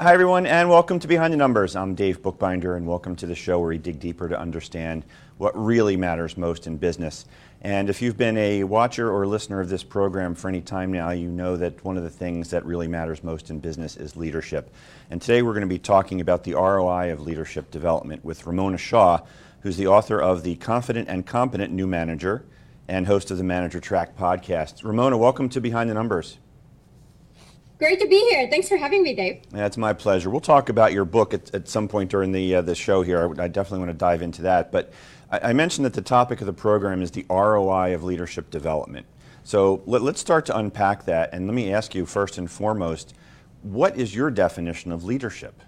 Hi, everyone, and welcome to Behind the Numbers. I'm Dave Bookbinder, and welcome to the show where we dig deeper to understand what really matters most in business. And if you've been a watcher or listener of this program for any time now, you know that one of the things that really matters most in business is leadership. And today we're going to be talking about the ROI of leadership development with Ramona Shaw, who's the author of The Confident and Competent New Manager and host of the Manager Track podcast. Ramona, welcome to Behind the Numbers. Great to be here. Thanks for having me, Dave. Yeah, it's my pleasure. We'll talk about your book at, at some point during the uh, the show here. I, I, definitely want to dive into that. But I, I, mentioned that the topic of the program is the ROI of leadership development. So let, let's start to unpack that. And let me ask you first and foremost, what is your definition of leadership?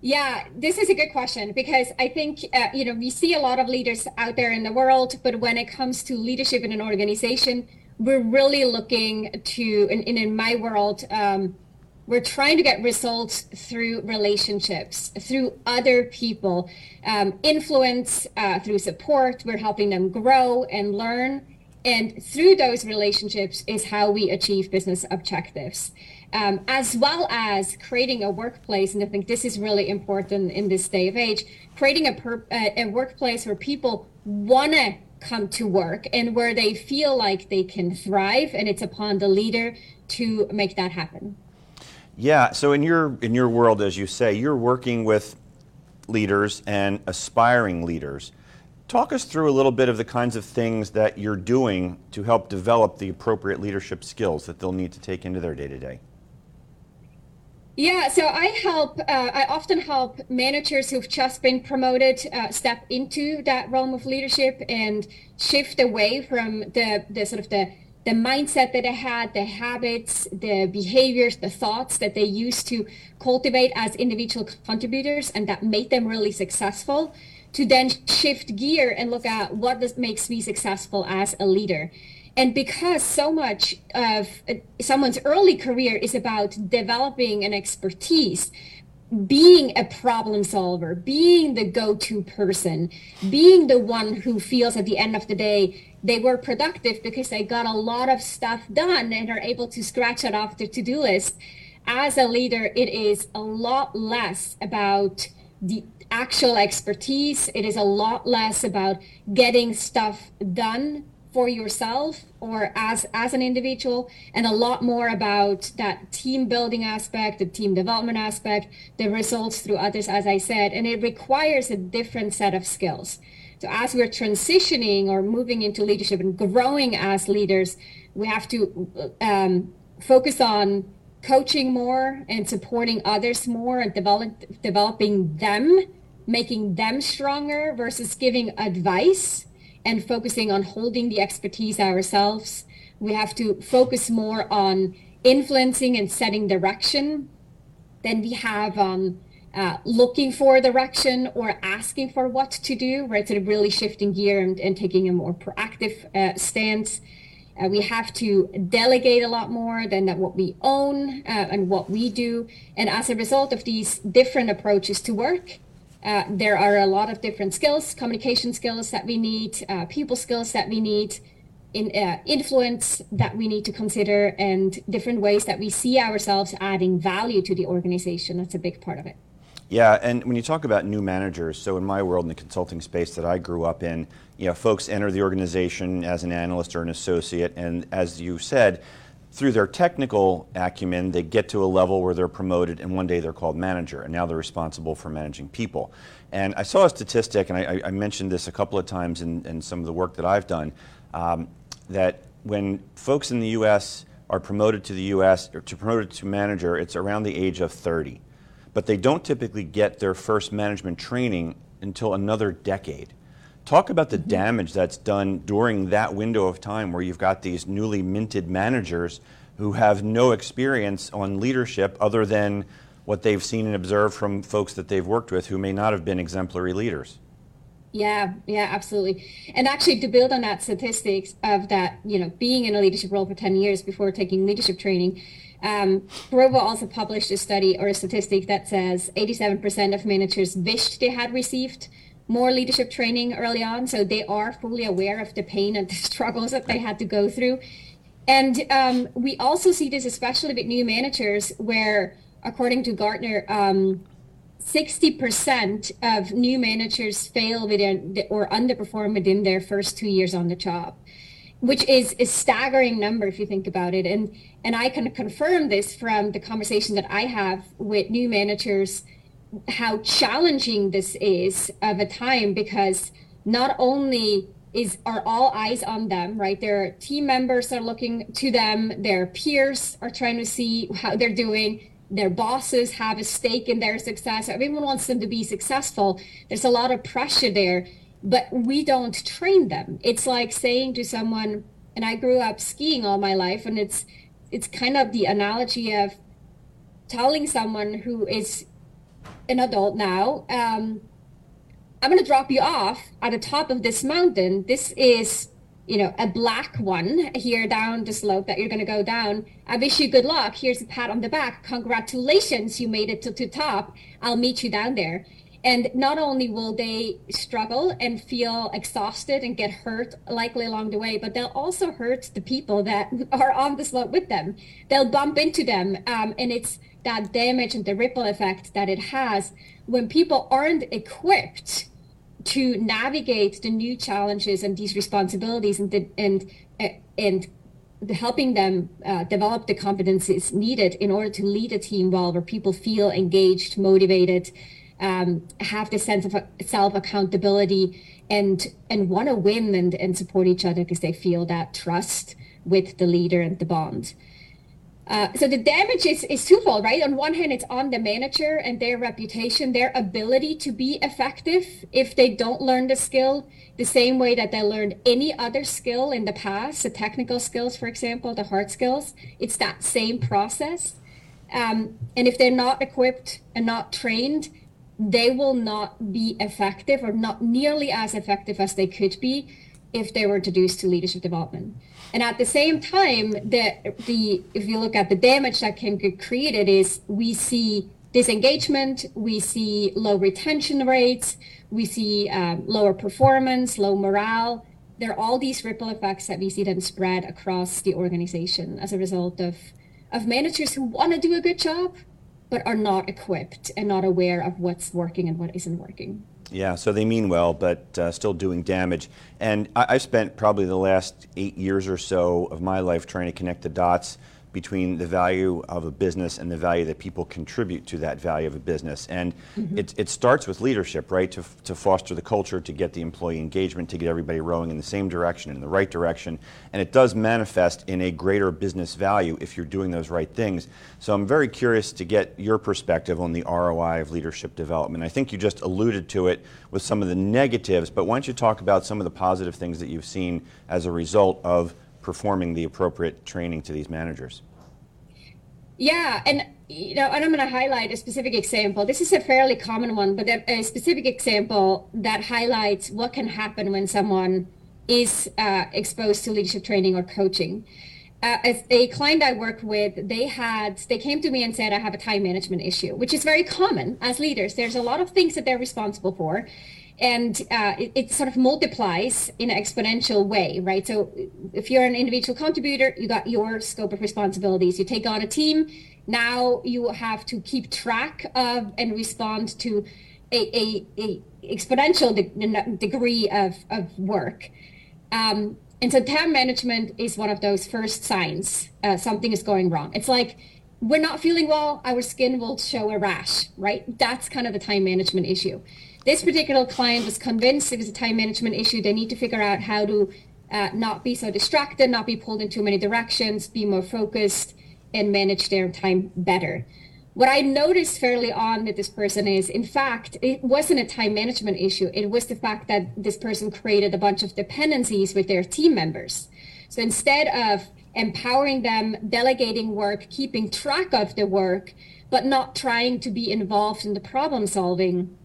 Yeah, this is a good question because I think uh, you know we see a lot of leaders out there in the world, but when it comes to leadership in an organization, we're really looking to, in, in my world, um, we're trying to get results through relationships, through other people, um, influence, uh, through support. We're helping them grow and learn. And through those relationships is how we achieve business objectives, um, as well as creating a workplace. And I think this is really important in this day of age, creating a, per- a workplace where people want to come to work and where they feel like they can thrive and it's upon the leader to make that happen. Yeah so in your in your world as you say you're working with leaders and aspiring leaders. Talk us through a little bit of the kinds of things that you're doing to help develop the appropriate leadership skills that they'll need to take into their day-to-day yeah, so I help, uh, I often help managers who've just been promoted uh, step into that realm of leadership and shift away from the, the sort of the, the mindset that they had, the habits, the behaviors, the thoughts that they used to cultivate as individual contributors and that made them really successful to then shift gear and look at what this makes me successful as a leader. And because so much of uh, someone's early career is about developing an expertise, being a problem solver, being the go to person, being the one who feels at the end of the day they were productive because they got a lot of stuff done and are able to scratch it off their to do list. As a leader, it is a lot less about the actual expertise, it is a lot less about getting stuff done for yourself or as as an individual and a lot more about that team building aspect the team development aspect the results through others as i said and it requires a different set of skills. So as we're transitioning or moving into leadership and growing as leaders we have to um, focus on coaching more and supporting others more and develop, developing them making them stronger versus giving advice and focusing on holding the expertise ourselves. We have to focus more on influencing and setting direction than we have on uh, looking for direction or asking for what to do, right? Sort of really shifting gear and, and taking a more proactive uh, stance. Uh, we have to delegate a lot more than that what we own uh, and what we do. And as a result of these different approaches to work, uh, there are a lot of different skills, communication skills that we need, uh, people skills that we need, in, uh, influence that we need to consider, and different ways that we see ourselves adding value to the organization. That's a big part of it. Yeah, and when you talk about new managers, so in my world, in the consulting space that I grew up in, you know, folks enter the organization as an analyst or an associate, and as you said, through their technical acumen, they get to a level where they're promoted, and one day they're called manager, and now they're responsible for managing people. And I saw a statistic, and I, I mentioned this a couple of times in, in, some of the work that I've done, um, that when folks in the U.S. are promoted to the U.S. or to promoted to manager, it's around the age of 30, but they don't typically get their first management training until another decade. Talk about the damage that's done during that window of time where you've got these newly minted managers who have no experience on leadership other than what they've seen and observed from folks that they've worked with who may not have been exemplary leaders. Yeah, yeah, absolutely. And actually to build on that statistics of that, you know, being in a leadership role for 10 years before taking leadership training, um, also published a study or a statistic that says 87% of managers wished they had received more leadership training early on, so they are fully aware of the pain and the struggles that they had to go through. And um, we also see this, especially with new managers, where according to Gartner, um, 60% of new managers fail within or underperform within their first two years on the job, which is a staggering number if you think about it. And and I can confirm this from the conversation that I have with new managers, how challenging this is of a time because not only is are all eyes on them, right? Their team members are looking to them, their peers are trying to see how they're doing their bosses have a stake in their success. Everyone wants them to be successful. There's a lot of pressure there, but we don't train them. It's like saying to someone, and I grew up skiing all my life, and it's it's kind of the analogy of telling someone who is an adult now, um, I'm going to drop you off at the top of this mountain. This is you know, a black one here down the slope that you're going to go down. I wish you good luck. Here's a pat on the back. Congratulations, you made it to the top. I'll meet you down there. And not only will they struggle and feel exhausted and get hurt likely along the way, but they'll also hurt the people that are on the slope with them. They'll bump into them. Um, and it's that damage and the ripple effect that it has when people aren't equipped to navigate the new challenges and these responsibilities and the, and uh, and helping them uh, develop the competencies needed in order to lead a team well where people feel engaged motivated um, have the sense of self accountability and and want to win and, and support each other because they feel that trust with the leader and the bond uh, so the damage is, is twofold, right? On one hand, it's on the manager and their reputation, their ability to be effective if they don't learn the skill the same way that they learned any other skill in the past, the technical skills, for example, the hard skills. It's that same process. Um, and if they're not equipped and not trained, they will not be effective or not nearly as effective as they could be if they were introduced to leadership development. And at the same time, the the if you look at the damage that can get created is we see disengagement, we see low retention rates, we see um, lower performance, low morale. There are all these ripple effects that we see then spread across the organization as a result of of managers who want to do a good job, but are not equipped and not aware of what's working and what isn't working. Yeah, so they mean well, but uh, still doing damage. And I, have spent probably the last eight years or so of my life trying to connect the dots between the value of a business and the value that people contribute to that value of a business. And mm-hmm. it, it starts with leadership, right? To, to foster the culture, to get the employee engagement, to get everybody rowing in the same direction, in the right direction. And it does manifest in a greater business value if you're doing those right things. So I'm very curious to get your perspective on the ROI of leadership development. I think you just alluded to it with some of the negatives, but why don't you talk about some of the positive things that you've seen as a result of performing the appropriate training to these managers? Yeah, and you know, and I'm going to highlight a specific example. This is a fairly common one, but a, specific example that highlights what can happen when someone is uh, exposed to leadership training or coaching. Uh, as a client I work with, they had they came to me and said, "I have a time management issue," which is very common as leaders. There's a lot of things that they're responsible for, and uh, it, it, sort of multiplies in an exponential way, right? So if you're an individual contributor, you got your scope of responsibilities. You take on a team, now you have to keep track of and respond to a, a, a exponential de- degree of, of work. Um, and so time management is one of those first signs uh, something is going wrong. It's like we're not feeling well, our skin will show a rash, right? That's kind of the time management issue. This particular client was convinced it was a time management issue. They need to figure out how to uh, not be so distracted, not be pulled in too many directions, be more focused, and manage their time better. What I noticed fairly on with this person is, in fact, it wasn't a time management issue. It was the fact that this person created a bunch of dependencies with their team members. So instead of empowering them, delegating work, keeping track of the work, but not trying to be involved in the problem solving,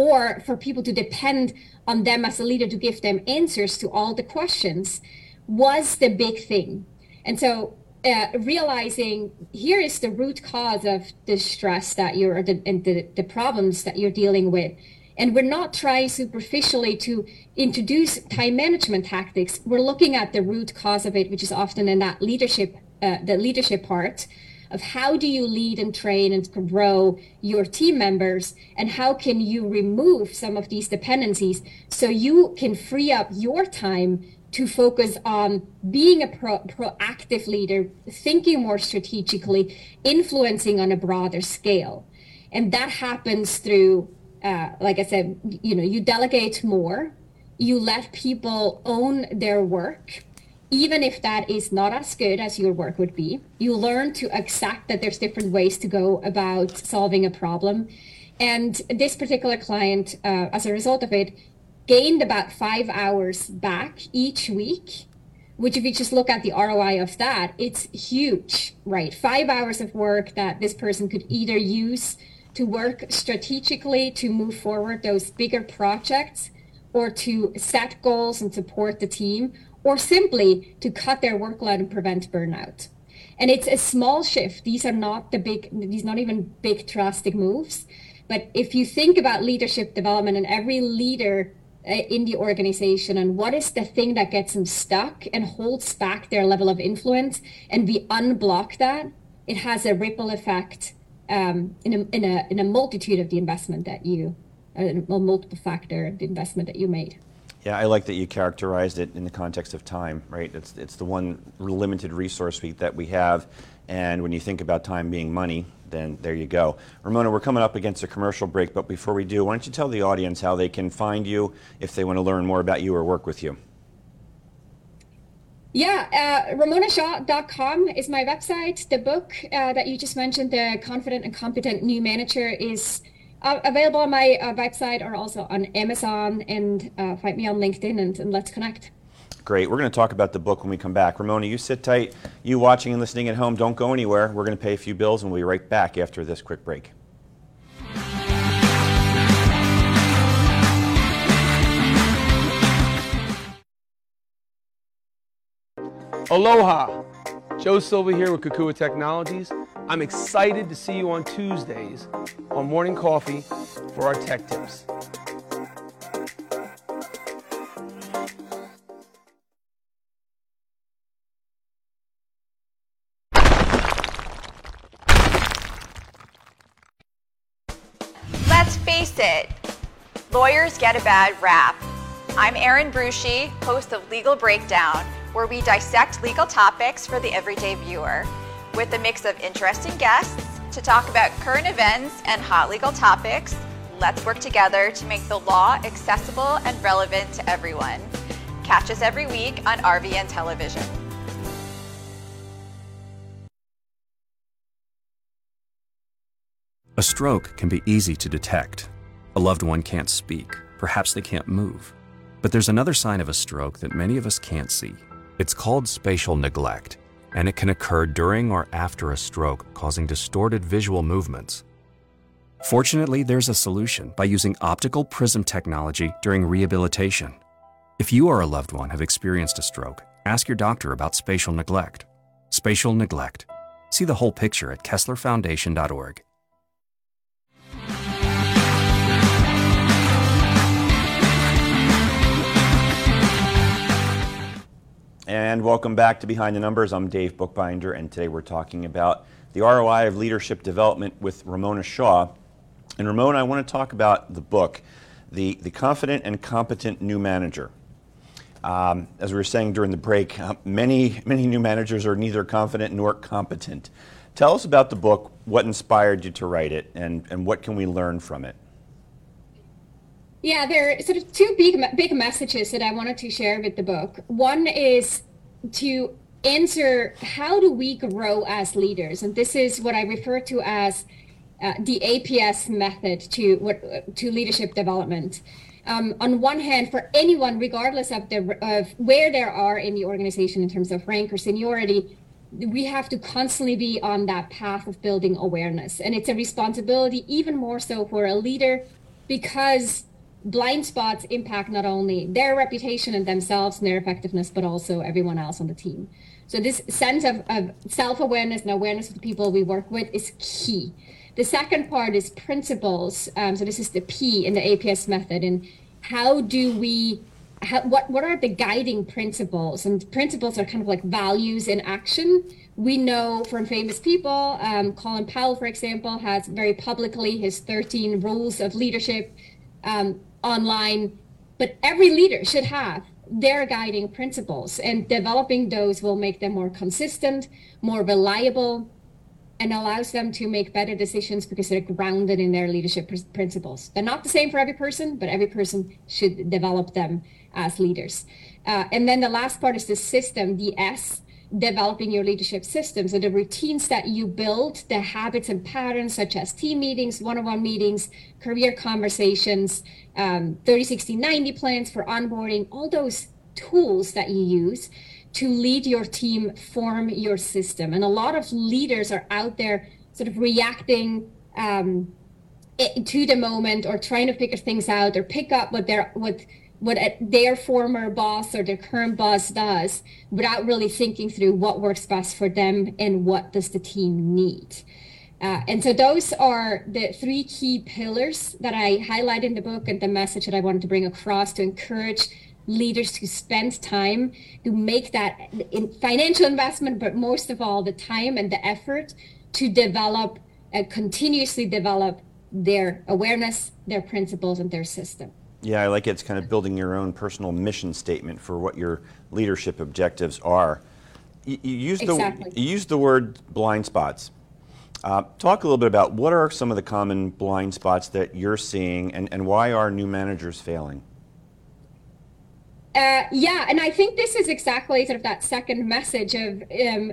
or for people to depend on them as a leader to give them answers to all the questions was the big thing. And so uh, realizing here is the root cause of the stress that you're and the, the problems that you're dealing with. And we're not trying superficially to introduce time management tactics. We're looking at the root cause of it, which is often in that leadership, uh, the leadership part of how do you lead and train and grow your team members and how can you remove some of these dependencies so you can free up your time to focus on being a pro- proactive leader, thinking more strategically, influencing on a broader scale. And that happens through, uh, like I said, you know, you delegate more, you let people own their work, even if that is not as good as your work would be. You learn to accept that there's different ways to go about solving a problem. And this particular client, uh, as a result of it, gained about five hours back each week which if you just look at the ROI of that, it's huge, right? Five hours of work that this person could either use to work strategically to move forward those bigger projects or to set goals and support the team or simply to cut their workload and prevent burnout. And it's a small shift. These are not the big, these not even big drastic moves. But if you think about leadership development and every leader uh, in the organization and what is the thing that gets them stuck and holds back their level of influence and we unblock that it has a ripple effect um, in, a, in, a, in a multitude of the investment that you uh, a multiple factor the investment that you made yeah, I like that you characterized it in the context of time, right? It's, it's the one limited resource that we have. And when you think about time being money, then there you go. Ramona, we're coming up against a commercial break, but before we do, why don't you tell the audience how they can find you if they want to learn more about you or work with you? Yeah, uh, RamonaShaw.com is my website. The book uh, that you just mentioned, The Confident and Competent New Manager, is uh, available on my uh, website or also on Amazon. And uh, find me on LinkedIn and, and let's connect. Great. We're going to talk about the book when we come back. Ramona, you sit tight. You watching and listening at home, don't go anywhere. We're going to pay a few bills and we'll be right back after this quick break. Aloha! Joe Silva here with Kukua Technologies. I'm excited to see you on Tuesdays on Morning Coffee for our tech tips. Let's face it, lawyers get a bad rap. I'm Erin Brucci, host of Legal Breakdown, where we dissect legal topics for the everyday viewer with a mix of interesting guests to talk about current events and hot legal topics. Let's work together to make the law accessible and relevant to everyone. Catch us every week on RVN Television. A stroke can be easy to detect. A loved one can't speak, perhaps they can't move. But there's another sign of a stroke that many of us can't see. It's called spatial neglect, and it can occur during or after a stroke, causing distorted visual movements. Fortunately, there's a solution by using optical prism technology during rehabilitation. If you or a loved one have experienced a stroke, ask your doctor about spatial neglect. Spatial neglect. See the whole picture at KesslerFoundation.org. And welcome back to Behind the Numbers. I'm Dave Bookbinder, and today we're talking about the ROI of leadership development with Ramona Shaw. And Ramona, I want to talk about the book, The, the Confident and Competent New Manager. Um, as we were saying during the break, uh, many, many new managers are neither confident nor competent. Tell us about the book, what inspired you to write it, and, and what can we learn from it? Yeah, there are sort of two big big messages that I wanted to share with the book. One is to answer how do we grow as leaders, and this is what I refer to as uh, the APS method to what to leadership development. Um, on one hand, for anyone, regardless of the of where they are in the organization in terms of rank or seniority, we have to constantly be on that path of building awareness, and it's a responsibility even more so for a leader because blind spots impact not only their reputation and themselves and their effectiveness, but also everyone else on the team. So this sense of, of self-awareness and awareness of the people we work with is key. The second part is principles. Um, so this is the P in the APS method. And how do we how, what what are the guiding principles? And principles are kind of like values in action. We know from famous people, um, Colin Powell, for example, has very publicly his 13 rules of leadership um, online. But every leader should have their guiding principles, and developing those will make them more consistent, more reliable, and allows them to make better decisions because they're grounded in their leadership pr- principles. They're not the same for every person, but every person should develop them as leaders. Uh, and then the last part is the system, the S, developing your leadership system. So the routines that you build, the habits and patterns such as team meetings, one-on-one meetings, career conversations, um, 30, 60, 90 plans for onboarding, all those tools that you use to lead your team, form your system. And a lot of leaders are out there sort of reacting um, to the moment or trying to figure things out or pick up what what their former boss or their current boss does without really thinking through what works best for them and what does the team need. Uh, and so those are the three key pillars that I highlight in the book and the message that I wanted to bring across to encourage leaders to spend time to make that in financial investment, but most of all, the time and the effort to develop and continuously develop their awareness, their principles, and their system. Yeah, I like it. It's kind of building your own personal mission statement for what your leadership objectives are. You, you use exactly. the you use the word blind spots. Uh, talk a little bit about what are some of the common blind spots that you're seeing, and, and why are new managers failing? Uh, yeah, and I think this is exactly sort of that second message of um,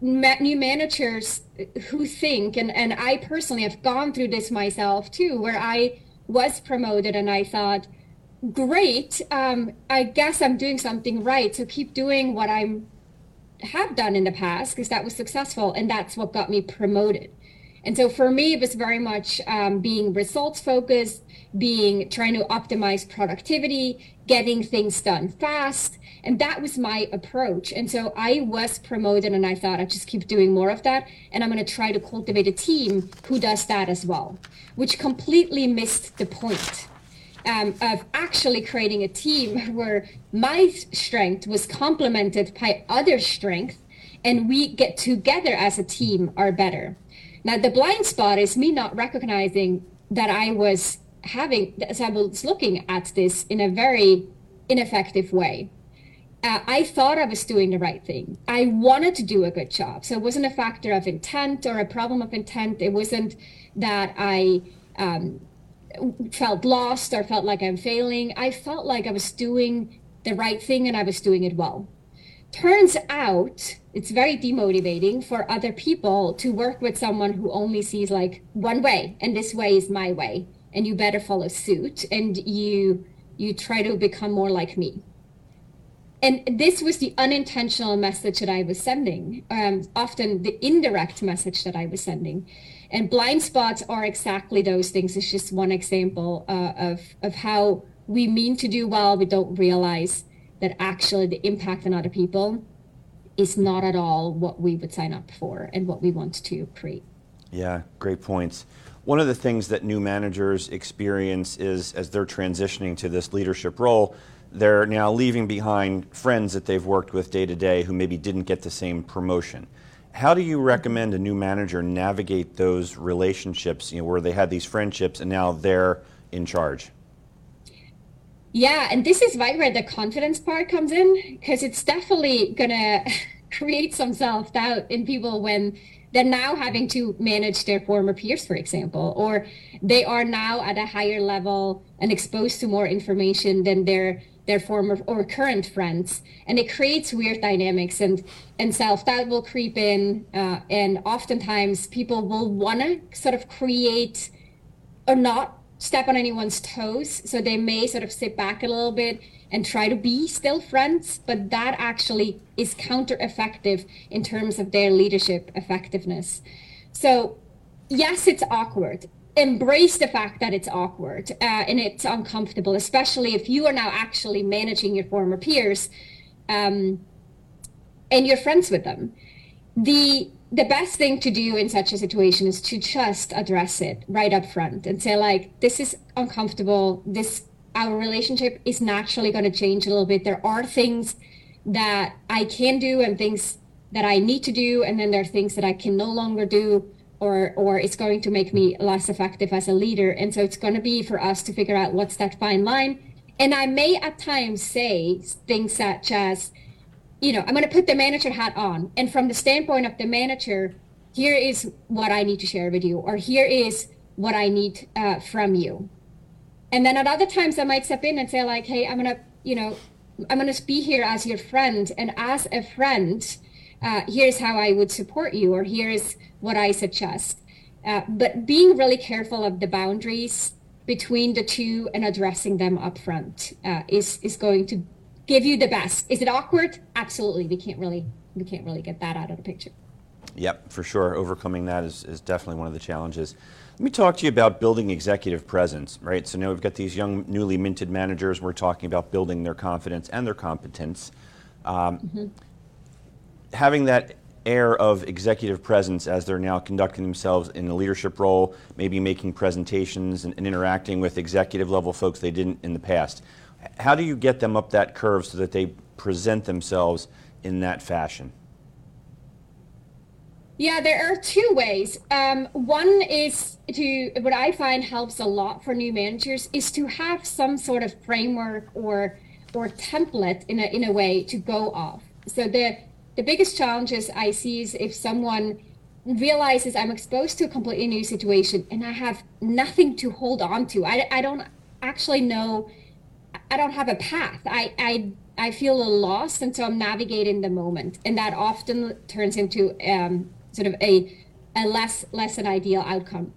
new managers who think, and, and I personally have gone through this myself too, where I was promoted and I thought, great, um, I guess I'm doing something right. So keep doing what I'm have done in the past because that was successful and that's what got me promoted. And so for me, it was very much um, being results focused, being trying to optimize productivity, getting things done fast. And that was my approach. And so I was promoted and I thought I'd just keep doing more of that. And I'm going to try to cultivate a team who does that as well, which completely missed the point. Um, of actually creating a team where my strength was complemented by other strength and we get together as a team are better. Now, the blind spot is me not recognizing that I was having, as I was looking at this in a very ineffective way. Uh, I thought I was doing the right thing. I wanted to do a good job. So it wasn't a factor of intent or a problem of intent. It wasn't that I um, felt lost or felt like I'm failing. I felt like I was doing the right thing and I was doing it well. Turns out it's very demotivating for other people to work with someone who only sees like one way and this way is my way and you better follow suit and you you try to become more like me. And this was the unintentional message that i was sending um, often the indirect message that i was sending. And blind spots are exactly those things. It's just one example uh, of of how we mean to do well we don't realize that actually the impact on other people is not at all what we would sign up for and what we want to create. Yeah, great points. One of the things that new managers experience is as they're transitioning to this leadership role, they're now leaving behind friends that they've worked with day to day who maybe didn't get the same promotion. How do you recommend a new manager navigate those relationships, you know, where they had these friendships and now they're in charge? Yeah, and this is right where the confidence part comes in because it's definitely gonna create some self doubt in people when they're now having to manage their former peers, for example, or they are now at a higher level and exposed to more information than their their former or current friends, and it creates weird dynamics and and self doubt will creep in, uh, and oftentimes people will want to sort of create or not step on anyone's toes. So they may sort of sit back a little bit and try to be still friends, but that actually is counter effective in terms of their leadership effectiveness. So, yes, it's awkward. Embrace the fact that it's awkward uh, and it's uncomfortable, especially if you are now actually managing your former peers um, and you're friends with them. The the best thing to do in such a situation is to just address it right up front and say like this is uncomfortable this our relationship is naturally going to change a little bit. There are things that I can do and things that I need to do, and then there are things that I can no longer do, or or it's going to make me less effective as a leader. And so it's going to be for us to figure out what's that fine line. And I may at times say things such as, you know, I'm going to put the manager hat on, and from the standpoint of the manager, here is what I need to share with you, or here is what I need uh, from you. And then at other times, I might step in and say like, hey, I'm going to, you know, I'm going to be here as your friend, and as a friend, uh, here's how I would support you, or here's what I suggest. Uh, but being really careful of the boundaries between the two and addressing them up front uh, is is going to give you the best. Is it awkward? Absolutely. We can't really we can't really get that out of the picture. Yep, for sure. Overcoming that is, is definitely one of the challenges. Let me talk to you about building executive presence, right? So now we've got these young, newly minted managers. We're talking about building their confidence and their competence. Um, mm-hmm. Having that air of executive presence as they're now conducting themselves in a leadership role, maybe making presentations and, and interacting with executive level folks they didn't in the past. How do you get them up that curve so that they present themselves in that fashion? Yeah, there are two ways. Um, one is to what I find helps a lot for new managers is to have some sort of framework or or template in a in a way to go off. So the the biggest challenges I see is if someone realizes I'm exposed to a completely new situation and I have nothing to hold on to. I, I don't actually know. I don't have a path. I I I feel a loss, and so I'm navigating the moment, and that often turns into um, sort of a a less less an ideal outcome.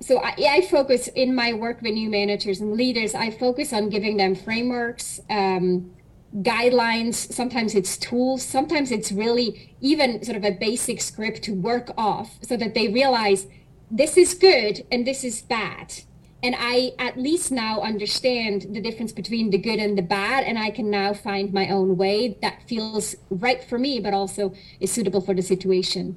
So I, I focus in my work with new managers and leaders. I focus on giving them frameworks, um, guidelines. Sometimes it's tools. Sometimes it's really even sort of a basic script to work off, so that they realize this is good and this is bad and I at least now understand the difference between the good and the bad, and I can now find my own way that feels right for me, but also is suitable for the situation.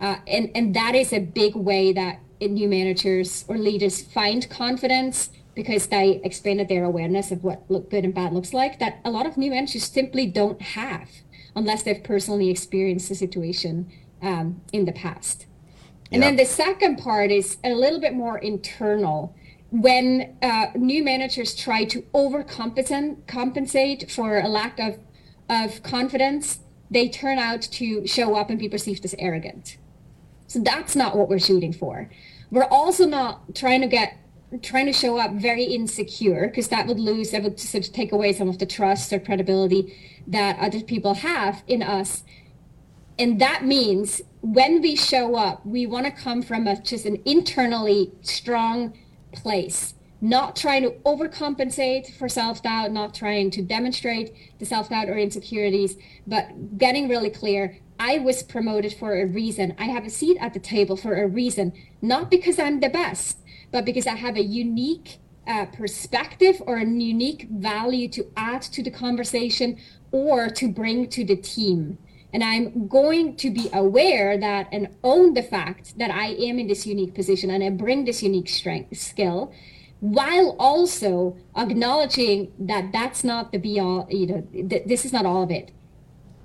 Uh, and and that is a big way that new managers or leaders find confidence because they expanded their awareness of what look good and bad looks like that a lot of new managers simply don't have unless they've personally experienced the situation um, in the past. And then the second part is a little bit more internal when uh, new managers try to overcompensate compensate for a lack of, of confidence, they turn out to show up and be perceived as arrogant. So that's not what we're shooting for. We're also not trying to get trying to show up very insecure because that would lose that would sort of take away some of the trust or credibility that other people have in us and that means when we show up we want to come from a, just an internally strong place. Not trying to overcompensate for self-doubt not trying to demonstrate the self-doubt or insecurities but getting really clear. I was promoted for a reason. I have a seat at the table for a reason. Not because i'm the best but because i have a unique uh, perspective or a unique value to add to the conversation or to bring to the team and I'm going to be aware that and own the fact that I am in this unique position and I bring this unique strength skill while also acknowledging that that's not the be all, you know, th- this is not all of it.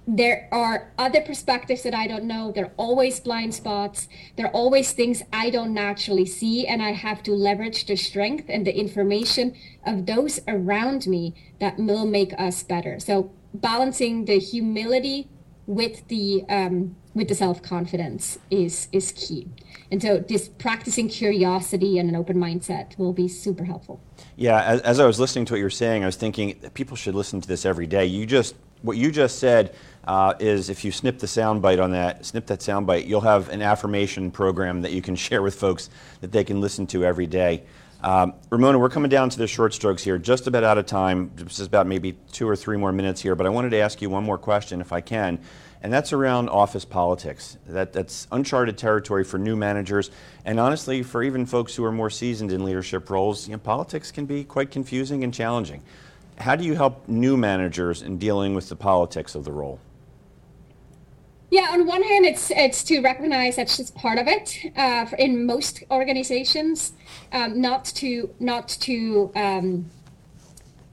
There are other perspectives that I don't know. There are always blind spots. There are always things I don't naturally see. And I have to leverage the strength and the information of those around me that will make us better. So balancing the humility with the um, with the self confidence is is key. And so, this practicing curiosity and an open mindset will be super helpful. Yeah, as, as I was listening to what you were saying, I was thinking people should listen to this every day. You just what you just said uh, is if you snip the soundbite on that, snip that soundbite, you'll have an affirmation program that you can share with folks that they can listen to every day. Um, Ramona, we're coming down to the short strokes here, just about out of time. Is about maybe two or three more minutes here, but I wanted to ask you one more question, if I can, and that's around office politics. That, that's uncharted territory for new managers, and honestly, for even folks who are more seasoned in leadership roles, you know, politics can be quite confusing and challenging. How do you help new managers in dealing with the politics of the role? Yeah, on one hand, it's it's to recognize that's just part of it. Uh, in most organizations, um, not to not to um,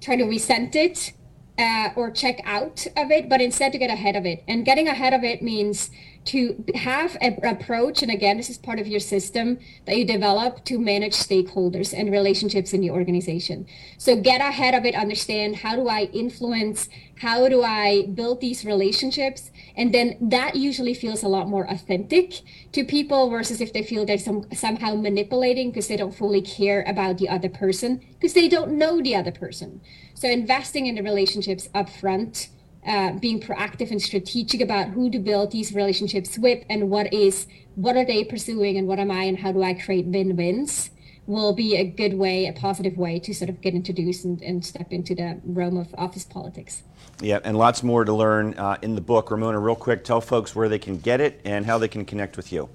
try to resent it uh, or check out of it, but instead to get ahead of it. And getting ahead of it means to have an approach, and again, this is part of your system that you develop to manage stakeholders and relationships in your organization. So get ahead of it, understand how do I influence, how do I build these relationships, and then that usually feels a lot more authentic to people versus if they feel they're some, somehow manipulating because they don't fully care about the other person because they don't know the other person. So investing in the relationships up front uh, being proactive and strategic about who to build these relationships with and what is what are they pursuing and what am I and how do I create win-wins will be a good way, a positive way to sort of get introduced and, and step into the realm of office politics. Yeah, and lots more to learn uh, in the book. Ramona, real quick, tell folks where they can get it and how they can connect with you.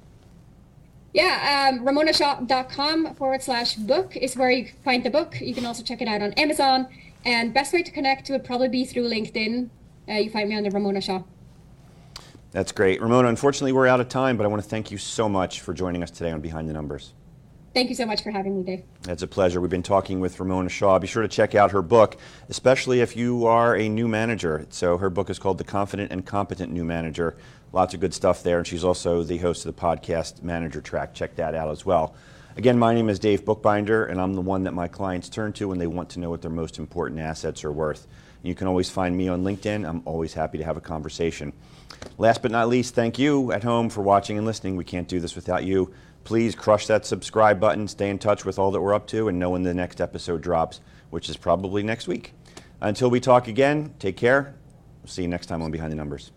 Yeah, um, ramonashaw.com forward slash book is where you find the book. You can also check it out on Amazon. And best way to connect would probably be through LinkedIn uh, you find me under Ramona Shaw. That's great. Ramona, unfortunately, we're out of time, but I want to thank you so much for joining us today on Behind the Numbers. Thank you so much for having me, Dave. It's a pleasure. We've been talking with Ramona Shaw. Be sure to check out her book, especially if you are a new manager. So her book is called The Confident and Competent New Manager. Lots of good stuff there. And she's also the host of the podcast Manager Track. Check that out as well. Again, my name is Dave Bookbinder, and I'm the one that my clients turn to when they want to know what their most important assets are worth. You can always find me on LinkedIn. I'm always happy to have a conversation. Last but not least, thank you at home for watching and listening. We can't do this without you. Please crush that subscribe button, stay in touch with all that we're up to, and know when the next episode drops, which is probably next week. Until we talk again, take care. see you next time on Behind the Numbers.